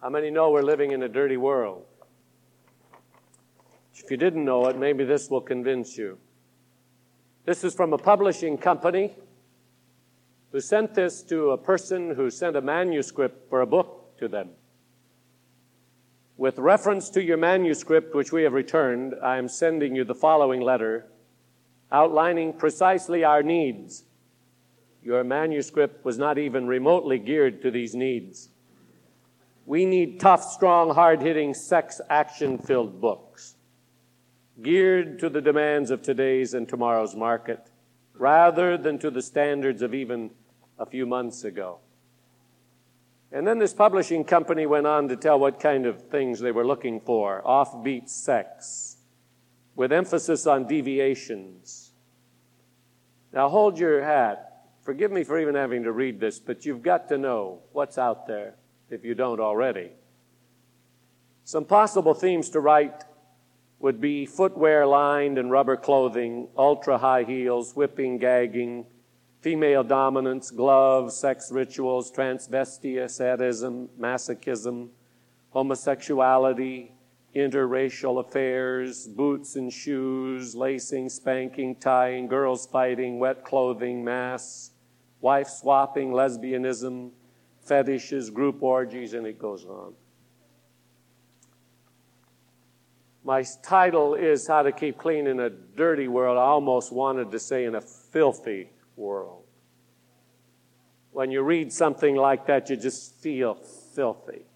How many know we're living in a dirty world? If you didn't know it, maybe this will convince you. This is from a publishing company who sent this to a person who sent a manuscript for a book to them. With reference to your manuscript, which we have returned, I am sending you the following letter outlining precisely our needs. Your manuscript was not even remotely geared to these needs. We need tough, strong, hard hitting, sex action filled books, geared to the demands of today's and tomorrow's market, rather than to the standards of even a few months ago. And then this publishing company went on to tell what kind of things they were looking for offbeat sex, with emphasis on deviations. Now hold your hat. Forgive me for even having to read this, but you've got to know what's out there if you don't already. Some possible themes to write would be footwear lined and rubber clothing, ultra high heels, whipping, gagging, female dominance, gloves, sex rituals, transvestia, sadism, masochism, homosexuality, interracial affairs, boots and shoes, lacing, spanking, tying, girls fighting, wet clothing, masks, wife swapping, lesbianism, fetishes, group orgies, and it goes on. My title is How to Keep Clean in a Dirty World. I almost wanted to say in a filthy world. When you read something like that, you just feel filthy.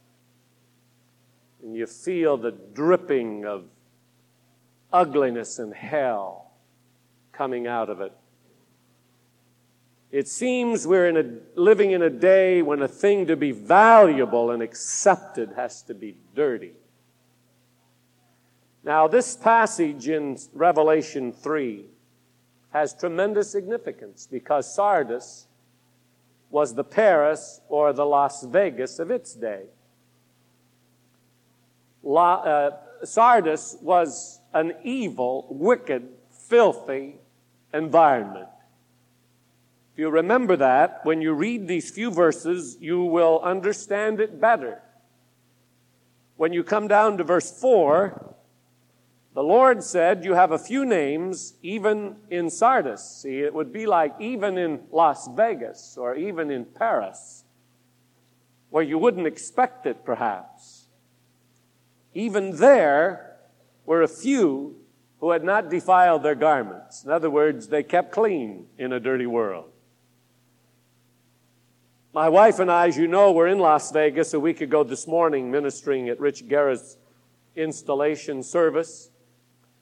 And you feel the dripping of ugliness and hell coming out of it. It seems we're in a, living in a day when a thing to be valuable and accepted has to be dirty. Now, this passage in Revelation 3 has tremendous significance because Sardis was the Paris or the Las Vegas of its day. La, uh, Sardis was an evil, wicked, filthy environment. If you remember that, when you read these few verses, you will understand it better. When you come down to verse 4, the Lord said, You have a few names, even in Sardis. See, it would be like even in Las Vegas or even in Paris, where you wouldn't expect it, perhaps. Even there were a few who had not defiled their garments. In other words, they kept clean in a dirty world. My wife and I, as you know, were in Las Vegas a week ago this morning ministering at Rich Guerra's installation service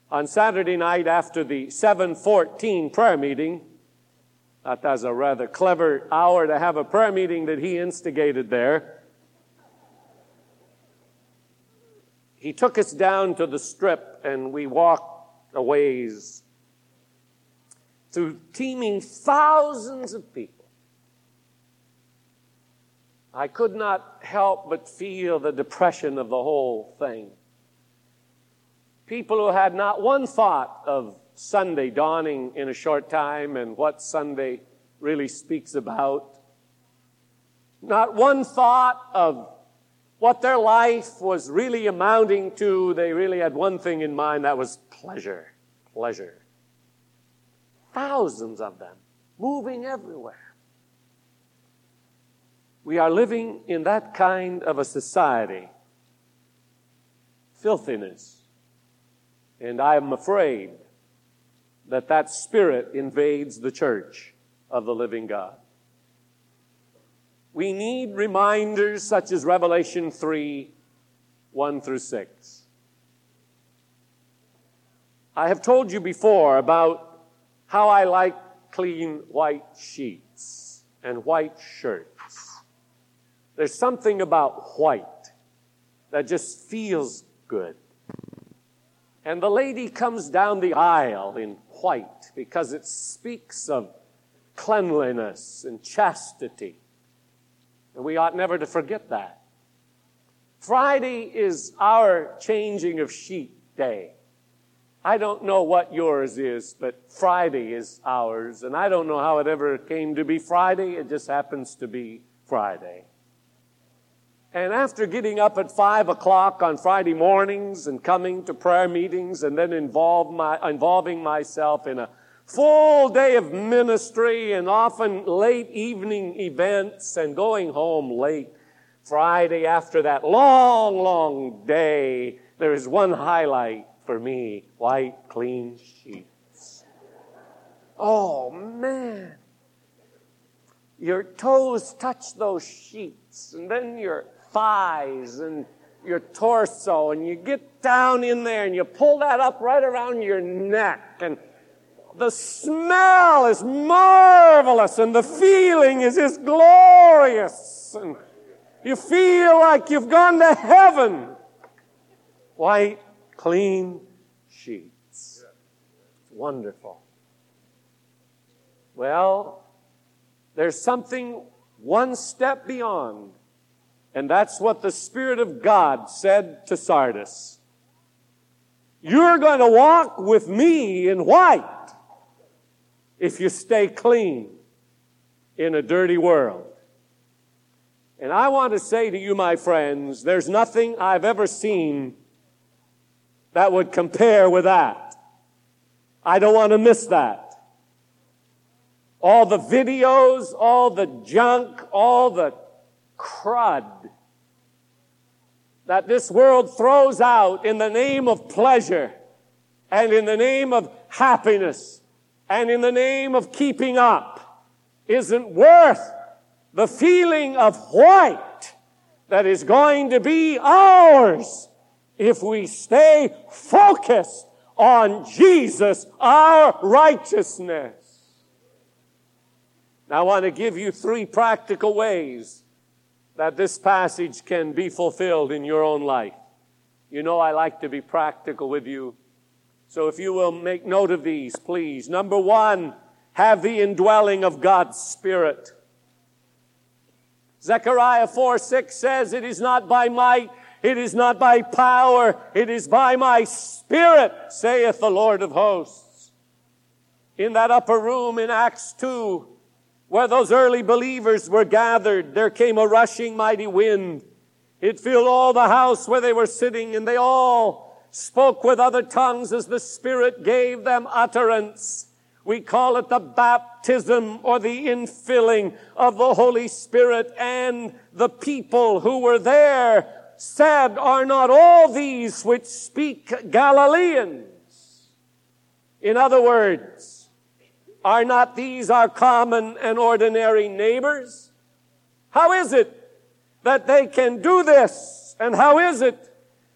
on Saturday night after the 714 prayer meeting. That was a rather clever hour to have a prayer meeting that he instigated there. He took us down to the strip and we walked a ways through teeming thousands of people. I could not help but feel the depression of the whole thing people who had not one thought of Sunday dawning in a short time and what Sunday really speaks about. Not one thought of what their life was really amounting to. They really had one thing in mind that was pleasure. Pleasure. Thousands of them moving everywhere. We are living in that kind of a society. Filthiness and I am afraid that that spirit invades the church of the living God. We need reminders such as Revelation 3 1 through 6. I have told you before about how I like clean white sheets and white shirts. There's something about white that just feels good. And the lady comes down the aisle in white because it speaks of cleanliness and chastity. And we ought never to forget that. Friday is our changing of sheet day. I don't know what yours is, but Friday is ours. And I don't know how it ever came to be Friday. It just happens to be Friday. And after getting up at five o'clock on Friday mornings and coming to prayer meetings and then involve my, involving myself in a full day of ministry and often late evening events and going home late Friday after that long, long day, there is one highlight for me white, clean sheets. Oh, man. Your toes touch those sheets, and then your thighs and your torso, and you get down in there and you pull that up right around your neck, and the smell is marvelous, and the feeling is just glorious, and you feel like you've gone to heaven. White, clean sheets. Wonderful. Well, there's something one step beyond and that's what the Spirit of God said to Sardis. You're going to walk with me in white if you stay clean in a dirty world. And I want to say to you, my friends, there's nothing I've ever seen that would compare with that. I don't want to miss that. All the videos, all the junk, all the crud that this world throws out in the name of pleasure and in the name of happiness and in the name of keeping up isn't worth the feeling of white that is going to be ours if we stay focused on Jesus, our righteousness. Now, I want to give you three practical ways that this passage can be fulfilled in your own life. You know, I like to be practical with you. So if you will make note of these, please. Number one, have the indwelling of God's Spirit. Zechariah 4 6 says, It is not by might, it is not by power, it is by my Spirit, saith the Lord of hosts. In that upper room in Acts 2, where those early believers were gathered, there came a rushing mighty wind. It filled all the house where they were sitting, and they all spoke with other tongues as the Spirit gave them utterance. We call it the baptism or the infilling of the Holy Spirit, and the people who were there said, Are not all these which speak Galileans? In other words, are not these our common and ordinary neighbors? How is it that they can do this? And how is it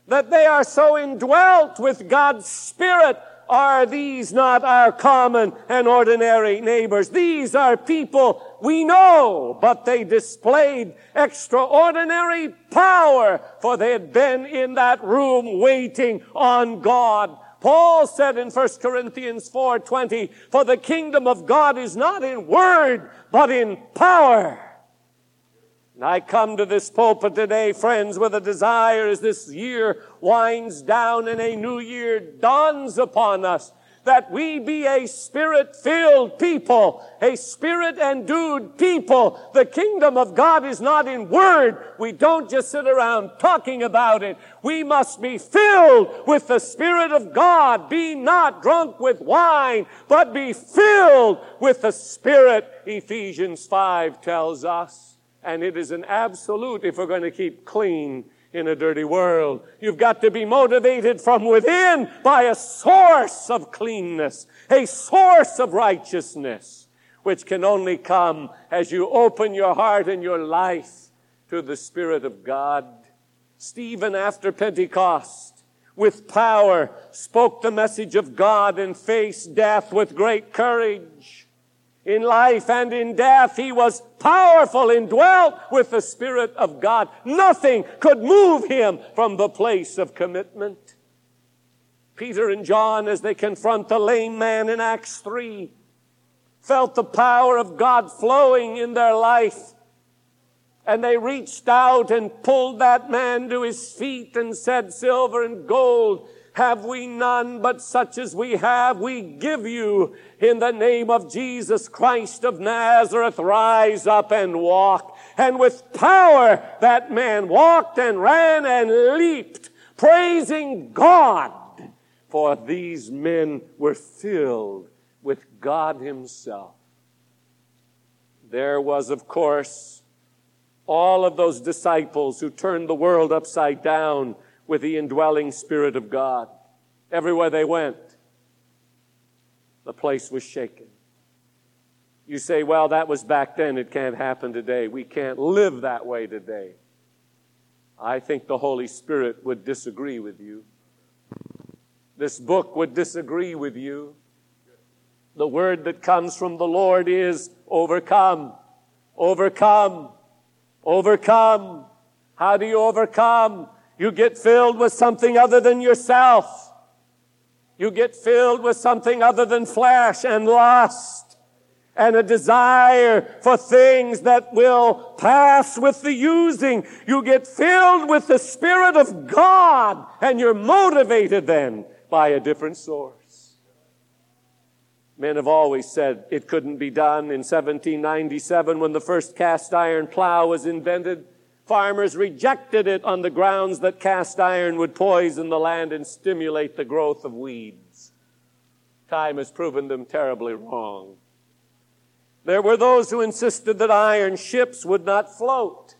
that they are so indwelt with God's Spirit? Are these not our common and ordinary neighbors? These are people we know, but they displayed extraordinary power, for they had been in that room waiting on God Paul said in 1 Corinthians 4:20, "For the kingdom of God is not in word, but in power." And I come to this pulpit today, friends, with a desire as this year winds down and a new year dawns upon us that we be a spirit filled people, a spirit endued people. The kingdom of God is not in word. We don't just sit around talking about it. We must be filled with the Spirit of God. Be not drunk with wine, but be filled with the Spirit, Ephesians 5 tells us. And it is an absolute if we're going to keep clean in a dirty world. You've got to be motivated from within by a source of cleanness, a source of righteousness, which can only come as you open your heart and your life to the Spirit of God. Stephen, after Pentecost, with power, spoke the message of God and faced death with great courage. In life and in death, he was powerful, and dwelt with the Spirit of God. Nothing could move him from the place of commitment. Peter and John, as they confront the lame man in Acts 3, felt the power of God flowing in their life. And they reached out and pulled that man to his feet and said, Silver and gold have we none, but such as we have, we give you in the name of Jesus Christ of Nazareth. Rise up and walk. And with power, that man walked and ran and leaped, praising God. For these men were filled with God Himself. There was, of course, all of those disciples who turned the world upside down with the indwelling Spirit of God. Everywhere they went, the place was shaken. You say, well, that was back then. It can't happen today. We can't live that way today. I think the Holy Spirit would disagree with you. This book would disagree with you. The word that comes from the Lord is overcome, overcome, overcome. How do you overcome? You get filled with something other than yourself. You get filled with something other than flesh and lust and a desire for things that will pass with the using. You get filled with the Spirit of God and you're motivated then by a different source. Men have always said it couldn't be done. In 1797, when the first cast iron plow was invented, Farmers rejected it on the grounds that cast iron would poison the land and stimulate the growth of weeds. Time has proven them terribly wrong. There were those who insisted that iron ships would not float,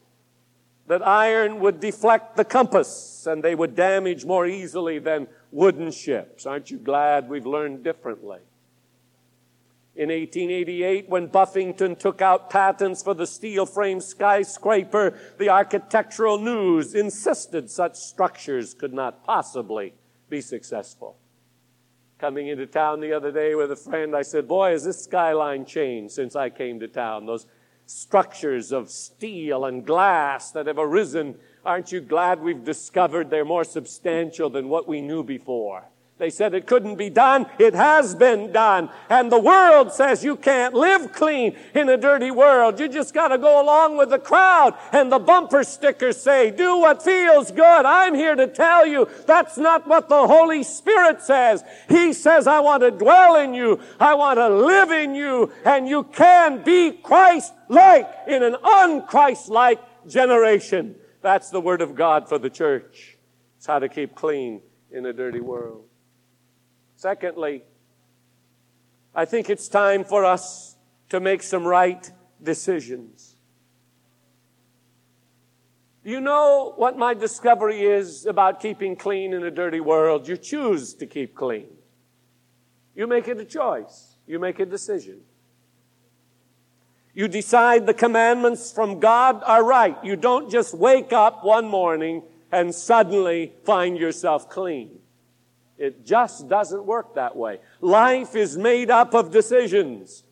that iron would deflect the compass, and they would damage more easily than wooden ships. Aren't you glad we've learned differently? In 1888, when Buffington took out patents for the steel frame skyscraper, the architectural news insisted such structures could not possibly be successful. Coming into town the other day with a friend, I said, Boy, has this skyline changed since I came to town. Those structures of steel and glass that have arisen, aren't you glad we've discovered they're more substantial than what we knew before? They said it couldn't be done. It has been done. And the world says you can't live clean in a dirty world. You just got to go along with the crowd. And the bumper stickers say, do what feels good. I'm here to tell you that's not what the Holy Spirit says. He says, I want to dwell in you. I want to live in you. And you can be Christ-like in an unchrist-like generation. That's the word of God for the church. It's how to keep clean in a dirty world. Secondly, I think it's time for us to make some right decisions. You know what my discovery is about keeping clean in a dirty world? You choose to keep clean. You make it a choice. You make a decision. You decide the commandments from God are right. You don't just wake up one morning and suddenly find yourself clean. It just doesn't work that way. Life is made up of decisions.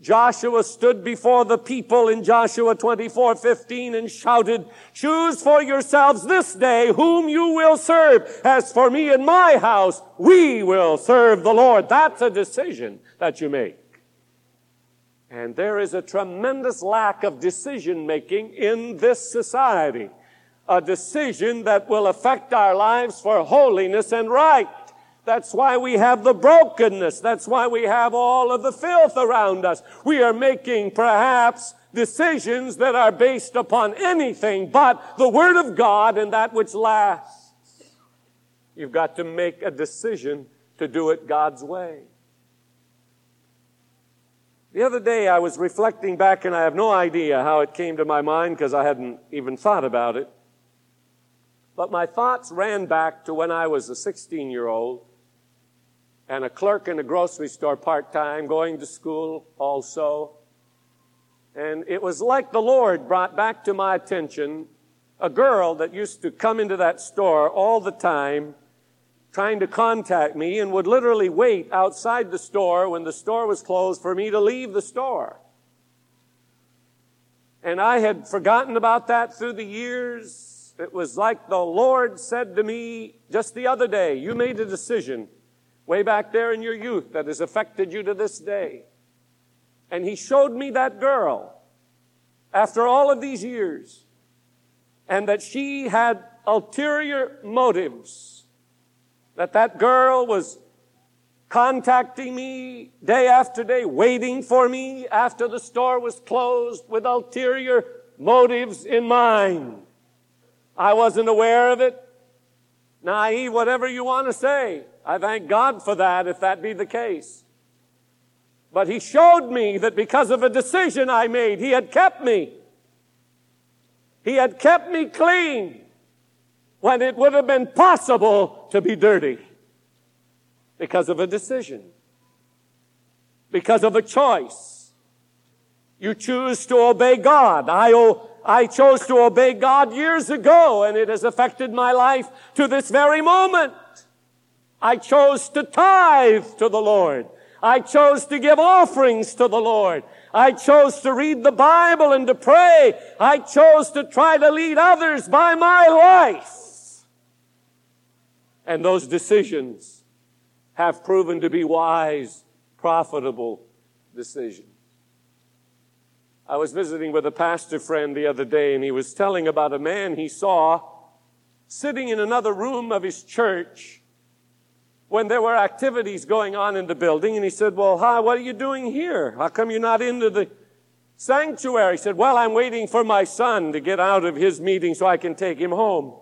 Joshua stood before the people in Joshua 24, 15 and shouted, choose for yourselves this day whom you will serve. As for me and my house, we will serve the Lord. That's a decision that you make. And there is a tremendous lack of decision making in this society a decision that will affect our lives for holiness and right. That's why we have the brokenness. That's why we have all of the filth around us. We are making perhaps decisions that are based upon anything but the Word of God and that which lasts. You've got to make a decision to do it God's way. The other day I was reflecting back and I have no idea how it came to my mind because I hadn't even thought about it. But my thoughts ran back to when I was a 16 year old and a clerk in a grocery store part time, going to school also. And it was like the Lord brought back to my attention a girl that used to come into that store all the time trying to contact me and would literally wait outside the store when the store was closed for me to leave the store. And I had forgotten about that through the years it was like the Lord said to me just the other day, you made a decision way back there in your youth that has affected you to this day. And He showed me that girl after all of these years and that she had ulterior motives. That that girl was contacting me day after day, waiting for me after the store was closed with ulterior motives in mind. I wasn't aware of it. Naive, whatever you want to say. I thank God for that if that be the case. But He showed me that because of a decision I made, He had kept me. He had kept me clean when it would have been possible to be dirty because of a decision, because of a choice. You choose to obey God. I, I chose to obey God years ago, and it has affected my life to this very moment. I chose to tithe to the Lord. I chose to give offerings to the Lord. I chose to read the Bible and to pray. I chose to try to lead others by my life. And those decisions have proven to be wise, profitable decisions. I was visiting with a pastor friend the other day, and he was telling about a man he saw sitting in another room of his church when there were activities going on in the building. And he said, Well, hi, what are you doing here? How come you're not into the sanctuary? He said, Well, I'm waiting for my son to get out of his meeting so I can take him home.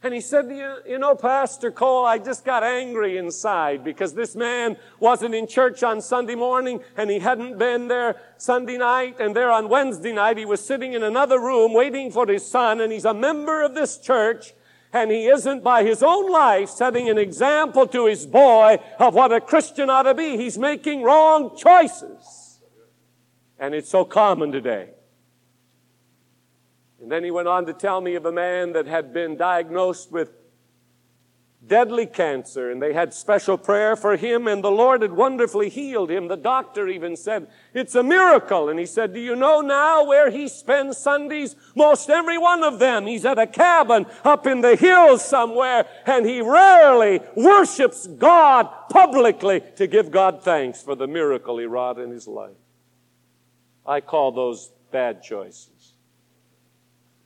And he said, you, you know, Pastor Cole, I just got angry inside because this man wasn't in church on Sunday morning and he hadn't been there Sunday night and there on Wednesday night he was sitting in another room waiting for his son and he's a member of this church and he isn't by his own life setting an example to his boy of what a Christian ought to be. He's making wrong choices. And it's so common today. And then he went on to tell me of a man that had been diagnosed with deadly cancer, and they had special prayer for him, and the Lord had wonderfully healed him. The doctor even said, It's a miracle. And he said, Do you know now where he spends Sundays? Most every one of them. He's at a cabin up in the hills somewhere, and he rarely worships God publicly to give God thanks for the miracle he wrought in his life. I call those bad choices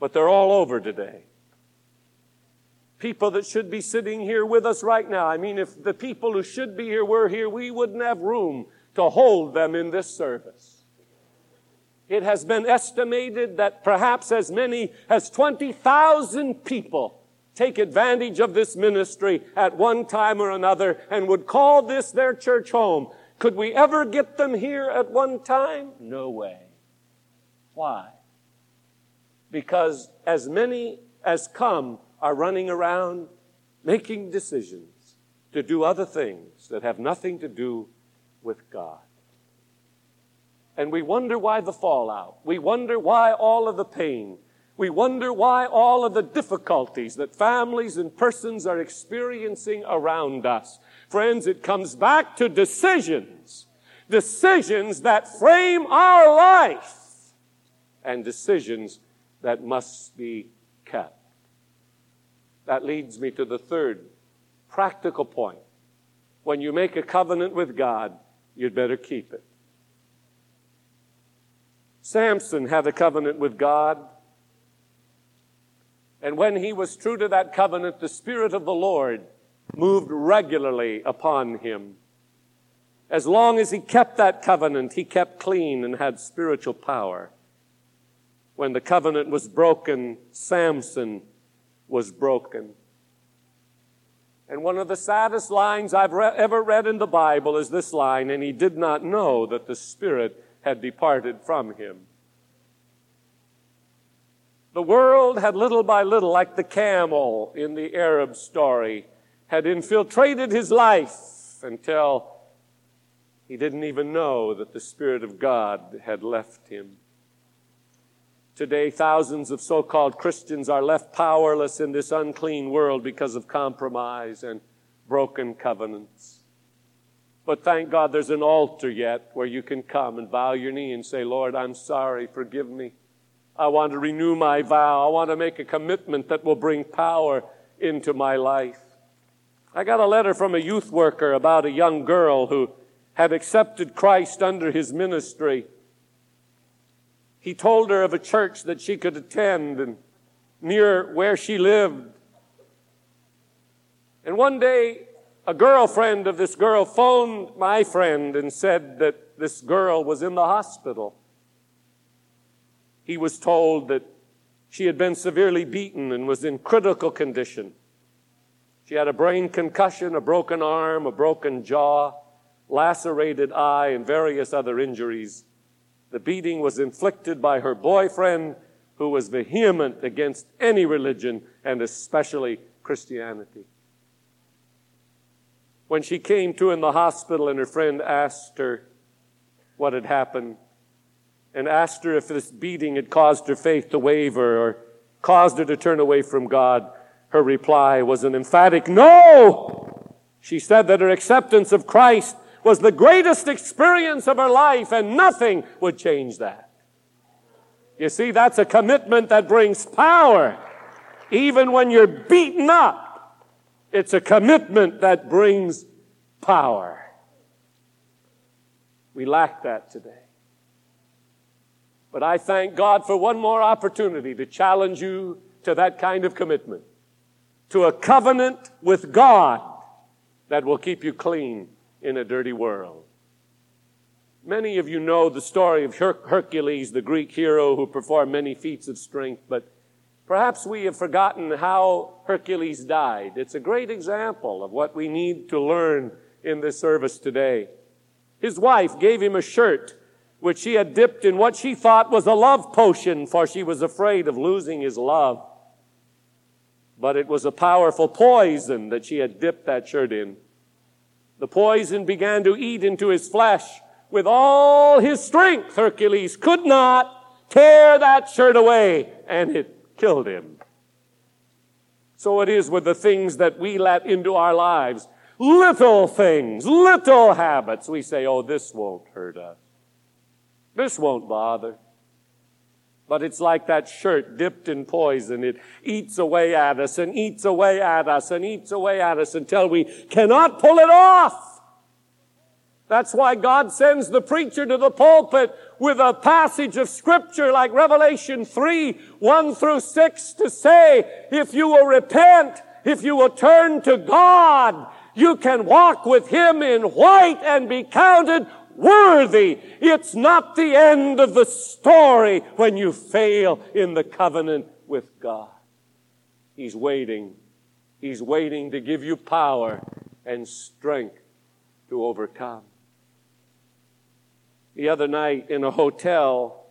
but they're all over today. People that should be sitting here with us right now. I mean, if the people who should be here were here, we wouldn't have room to hold them in this service. It has been estimated that perhaps as many as 20,000 people take advantage of this ministry at one time or another and would call this their church home. Could we ever get them here at one time? No way. Why? Because as many as come are running around making decisions to do other things that have nothing to do with God. And we wonder why the fallout. We wonder why all of the pain. We wonder why all of the difficulties that families and persons are experiencing around us. Friends, it comes back to decisions. Decisions that frame our life and decisions that must be kept. That leads me to the third practical point. When you make a covenant with God, you'd better keep it. Samson had a covenant with God. And when he was true to that covenant, the Spirit of the Lord moved regularly upon him. As long as he kept that covenant, he kept clean and had spiritual power when the covenant was broken, Samson was broken. And one of the saddest lines I've re- ever read in the Bible is this line, and he did not know that the Spirit had departed from him. The world had little by little, like the camel in the Arab story, had infiltrated his life until he didn't even know that the Spirit of God had left him. Today, thousands of so called Christians are left powerless in this unclean world because of compromise and broken covenants. But thank God there's an altar yet where you can come and bow your knee and say, Lord, I'm sorry, forgive me. I want to renew my vow. I want to make a commitment that will bring power into my life. I got a letter from a youth worker about a young girl who had accepted Christ under his ministry. He told her of a church that she could attend and near where she lived. And one day, a girlfriend of this girl phoned my friend and said that this girl was in the hospital. He he was told that she had been severely beaten and was in critical condition. She had a brain concussion, a broken arm, a broken jaw, lacerated eye, and various other injuries. The beating was inflicted by her boyfriend, who was vehement against any religion and especially Christianity. When she came to in the hospital and her friend asked her what had happened, and asked her if this beating had caused her faith to waver or caused her to turn away from God, her reply was an emphatic no. She said that her acceptance of Christ was the greatest experience of her life and nothing would change that. You see, that's a commitment that brings power. Even when you're beaten up, it's a commitment that brings power. We lack that today. But I thank God for one more opportunity to challenge you to that kind of commitment, to a covenant with God that will keep you clean in a dirty world. Many of you know the story of Her- Hercules, the Greek hero who performed many feats of strength, but perhaps we have forgotten how Hercules died. It's a great example of what we need to learn in this service today. His wife gave him a shirt which she had dipped in what she thought was a love potion, for she was afraid of losing his love. But it was a powerful poison that she had dipped that shirt in. The poison began to eat into his flesh with all his strength. Hercules could not tear that shirt away, and it killed him. So it is with the things that we let into our lives. Little things, little habits. We say, oh, this won't hurt us. This won't bother. But it's like that shirt dipped in poison. It eats away at us and eats away at us and eats away at us until we cannot pull it off. That's why God sends the preacher to the pulpit with a passage of scripture like Revelation 3, 1 through 6 to say, if you will repent, if you will turn to God, you can walk with Him in white and be counted worthy. It's not the end of the story when you fail in the covenant with God. He's waiting. He's waiting to give you power and strength to overcome. The other night in a hotel,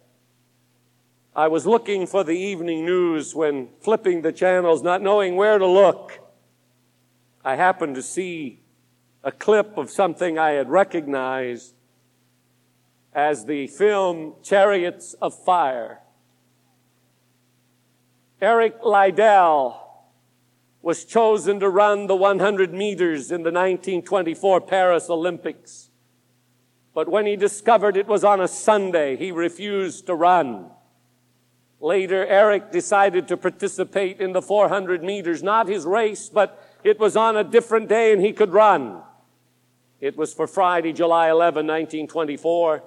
I was looking for the evening news when flipping the channels, not knowing where to look. I happened to see a clip of something I had recognized as the film Chariots of Fire. Eric Liddell was chosen to run the 100 meters in the 1924 Paris Olympics. But when he discovered it was on a Sunday, he refused to run. Later, Eric decided to participate in the 400 meters, not his race, but it was on a different day and he could run. It was for Friday, July 11, 1924.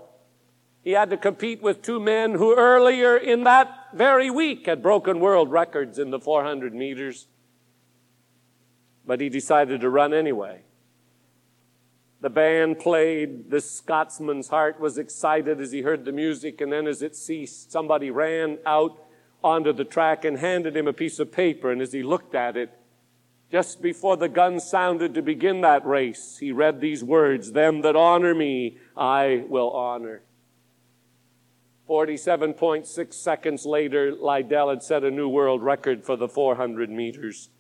He had to compete with two men who earlier in that very week had broken world records in the 400 meters. But he decided to run anyway. The band played. The Scotsman's heart was excited as he heard the music, and then as it ceased, somebody ran out onto the track and handed him a piece of paper. And as he looked at it, just before the gun sounded to begin that race, he read these words Them that honor me, I will honor. 47.6 seconds later, Liddell had set a new world record for the 400 meters,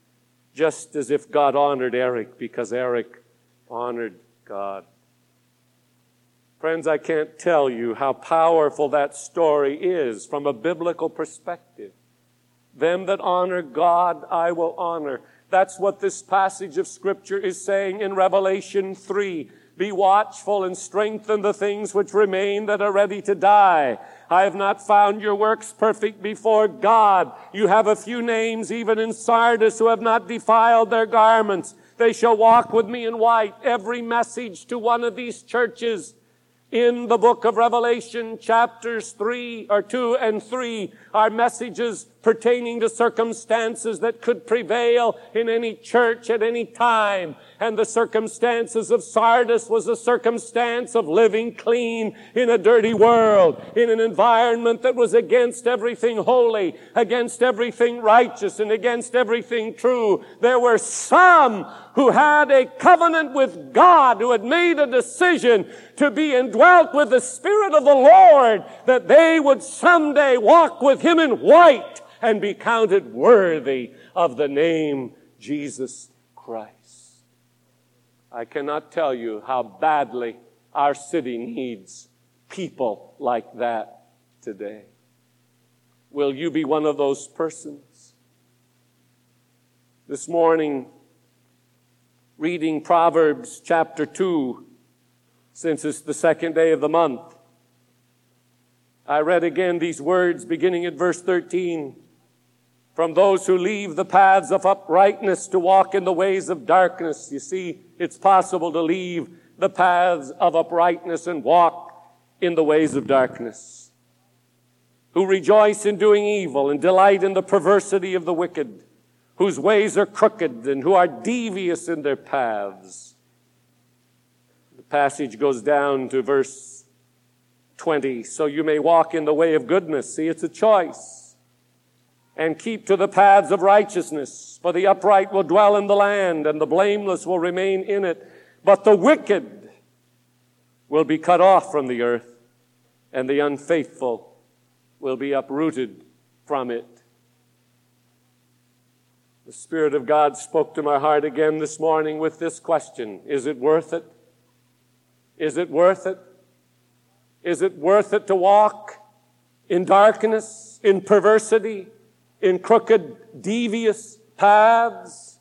just as if God honored Eric because Eric honored God. Friends, I can't tell you how powerful that story is from a biblical perspective. Them that honor God, I will honor. That's what this passage of Scripture is saying in Revelation 3. Be watchful and strengthen the things which remain that are ready to die. I have not found your works perfect before God. You have a few names even in Sardis who have not defiled their garments. They shall walk with me in white. Every message to one of these churches in the book of Revelation, chapters 3 or 2 and 3 are messages pertaining to circumstances that could prevail in any church at any time. And the circumstances of Sardis was a circumstance of living clean in a dirty world, in an environment that was against everything holy, against everything righteous, and against everything true. There were some who had a covenant with God, who had made a decision to be indwelt with the Spirit of the Lord, that they would someday walk with Him in white and be counted worthy of the name Jesus Christ. I cannot tell you how badly our city needs people like that today. Will you be one of those persons? This morning, reading Proverbs chapter 2, since it's the second day of the month, I read again these words beginning at verse 13 from those who leave the paths of uprightness to walk in the ways of darkness. You see, it's possible to leave the paths of uprightness and walk in the ways of darkness. Who rejoice in doing evil and delight in the perversity of the wicked, whose ways are crooked and who are devious in their paths. The passage goes down to verse 20. So you may walk in the way of goodness. See, it's a choice and keep to the paths of righteousness. For the upright will dwell in the land, and the blameless will remain in it. But the wicked will be cut off from the earth, and the unfaithful will be uprooted from it. The Spirit of God spoke to my heart again this morning with this question Is it worth it? Is it worth it? Is it worth it to walk in darkness, in perversity, in crooked, devious paths.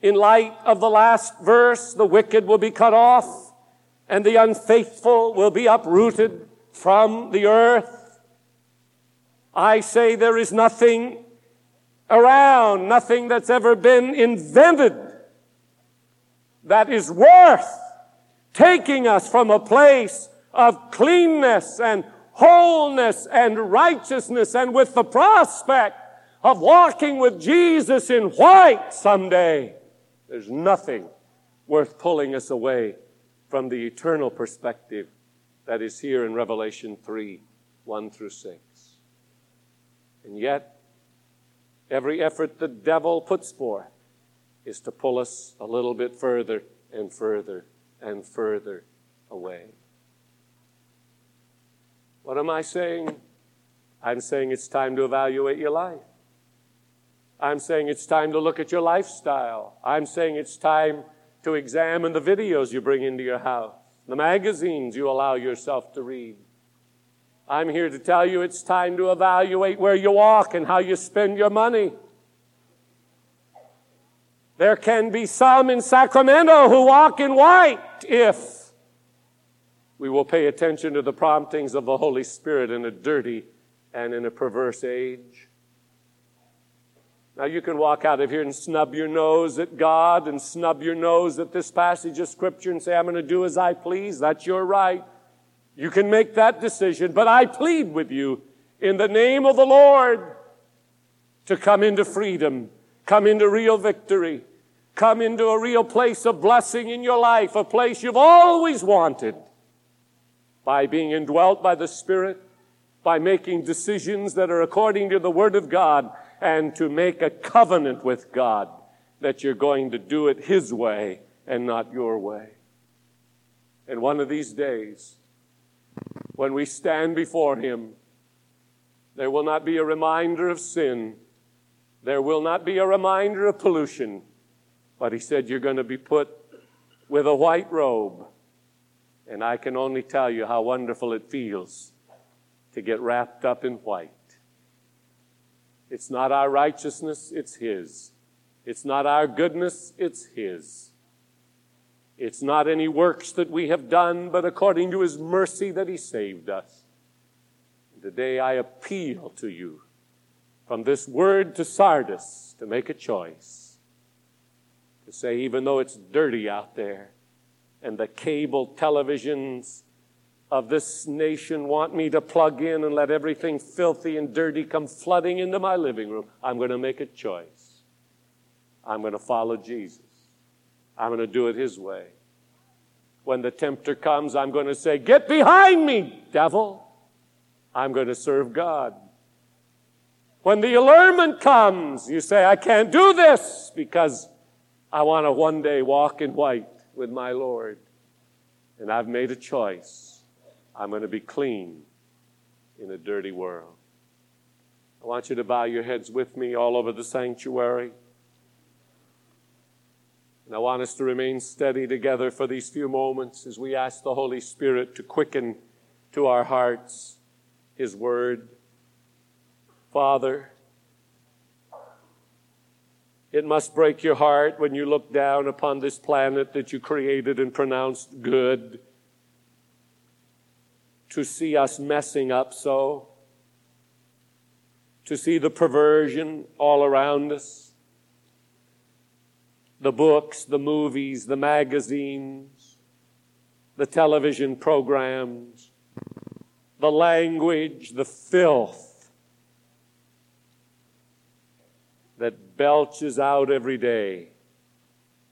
In light of the last verse, the wicked will be cut off and the unfaithful will be uprooted from the earth. I say there is nothing around, nothing that's ever been invented that is worth taking us from a place of cleanness and wholeness and righteousness and with the prospect of walking with Jesus in white someday, there's nothing worth pulling us away from the eternal perspective that is here in Revelation 3 1 through 6. And yet, every effort the devil puts forth is to pull us a little bit further and further and further away. What am I saying? I'm saying it's time to evaluate your life. I'm saying it's time to look at your lifestyle. I'm saying it's time to examine the videos you bring into your house, the magazines you allow yourself to read. I'm here to tell you it's time to evaluate where you walk and how you spend your money. There can be some in Sacramento who walk in white if we will pay attention to the promptings of the Holy Spirit in a dirty and in a perverse age. Now, you can walk out of here and snub your nose at God and snub your nose at this passage of Scripture and say, I'm going to do as I please. That's your right. You can make that decision, but I plead with you in the name of the Lord to come into freedom, come into real victory, come into a real place of blessing in your life, a place you've always wanted by being indwelt by the Spirit, by making decisions that are according to the Word of God, and to make a covenant with God that you're going to do it His way and not your way. And one of these days, when we stand before Him, there will not be a reminder of sin. There will not be a reminder of pollution. But He said, You're going to be put with a white robe and I can only tell you how wonderful it feels to get wrapped up in white. It's not our righteousness, it's His. It's not our goodness, it's His. It's not any works that we have done, but according to His mercy that He saved us. Today I appeal to you from this word to Sardis to make a choice. To say, even though it's dirty out there, and the cable televisions of this nation want me to plug in and let everything filthy and dirty come flooding into my living room, I'm going to make a choice. I'm going to follow Jesus. I'm going to do it His way. When the tempter comes, I'm going to say, Get behind me, devil. I'm going to serve God. When the allurement comes, you say, I can't do this because I want to one day walk in white with my Lord. And I've made a choice. I'm going to be clean in a dirty world. I want you to bow your heads with me all over the sanctuary. And I want us to remain steady together for these few moments as we ask the Holy Spirit to quicken to our hearts His Word. Father, it must break your heart when you look down upon this planet that you created and pronounced good to see us messing up so, to see the perversion all around us, the books, the movies, the magazines, the television programs, the language, the filth that belches out every day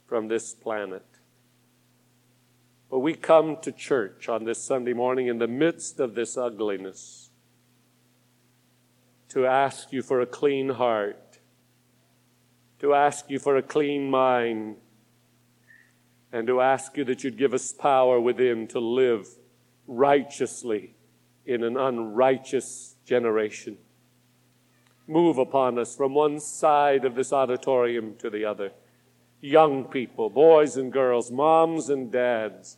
from this planet. But we come to church on this Sunday morning in the midst of this ugliness to ask you for a clean heart, to ask you for a clean mind, and to ask you that you'd give us power within to live righteously in an unrighteous generation move upon us from one side of this auditorium to the other. Young people, boys and girls, moms and dads,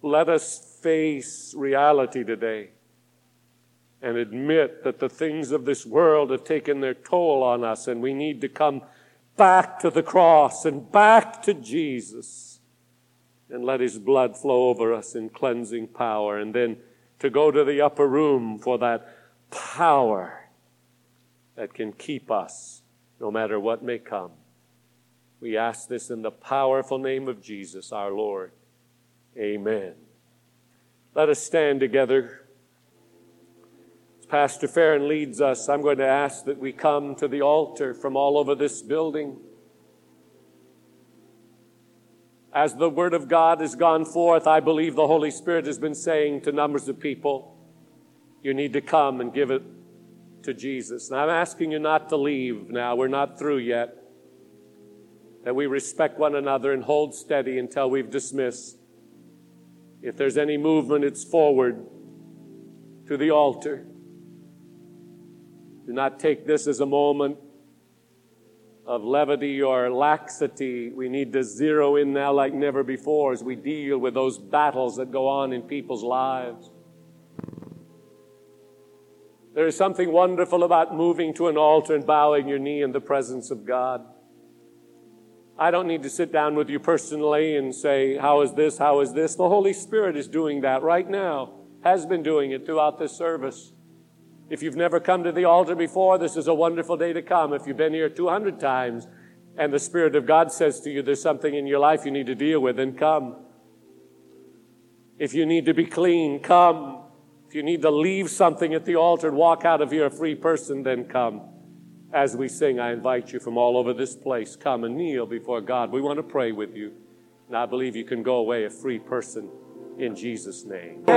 let us face reality today and admit that the things of this world have taken their toll on us and we need to come back to the cross and back to Jesus and let his blood flow over us in cleansing power and then to go to the upper room for that power that can keep us no matter what may come. We ask this in the powerful name of Jesus, our Lord. Amen. Let us stand together. As Pastor Farron leads us, I'm going to ask that we come to the altar from all over this building. As the Word of God has gone forth, I believe the Holy Spirit has been saying to numbers of people, you need to come and give it to Jesus. And I'm asking you not to leave now. We're not through yet. That we respect one another and hold steady until we've dismissed. If there's any movement, it's forward to the altar. Do not take this as a moment of levity or laxity. We need to zero in now like never before as we deal with those battles that go on in people's lives. There is something wonderful about moving to an altar and bowing your knee in the presence of God. I don't need to sit down with you personally and say, How is this? How is this? The Holy Spirit is doing that right now, has been doing it throughout this service. If you've never come to the altar before, this is a wonderful day to come. If you've been here 200 times and the Spirit of God says to you, There's something in your life you need to deal with, then come. If you need to be clean, come. If you need to leave something at the altar and walk out of here a free person, then come. As we sing, I invite you from all over this place, come and kneel before God. We want to pray with you. And I believe you can go away a free person in Jesus' name.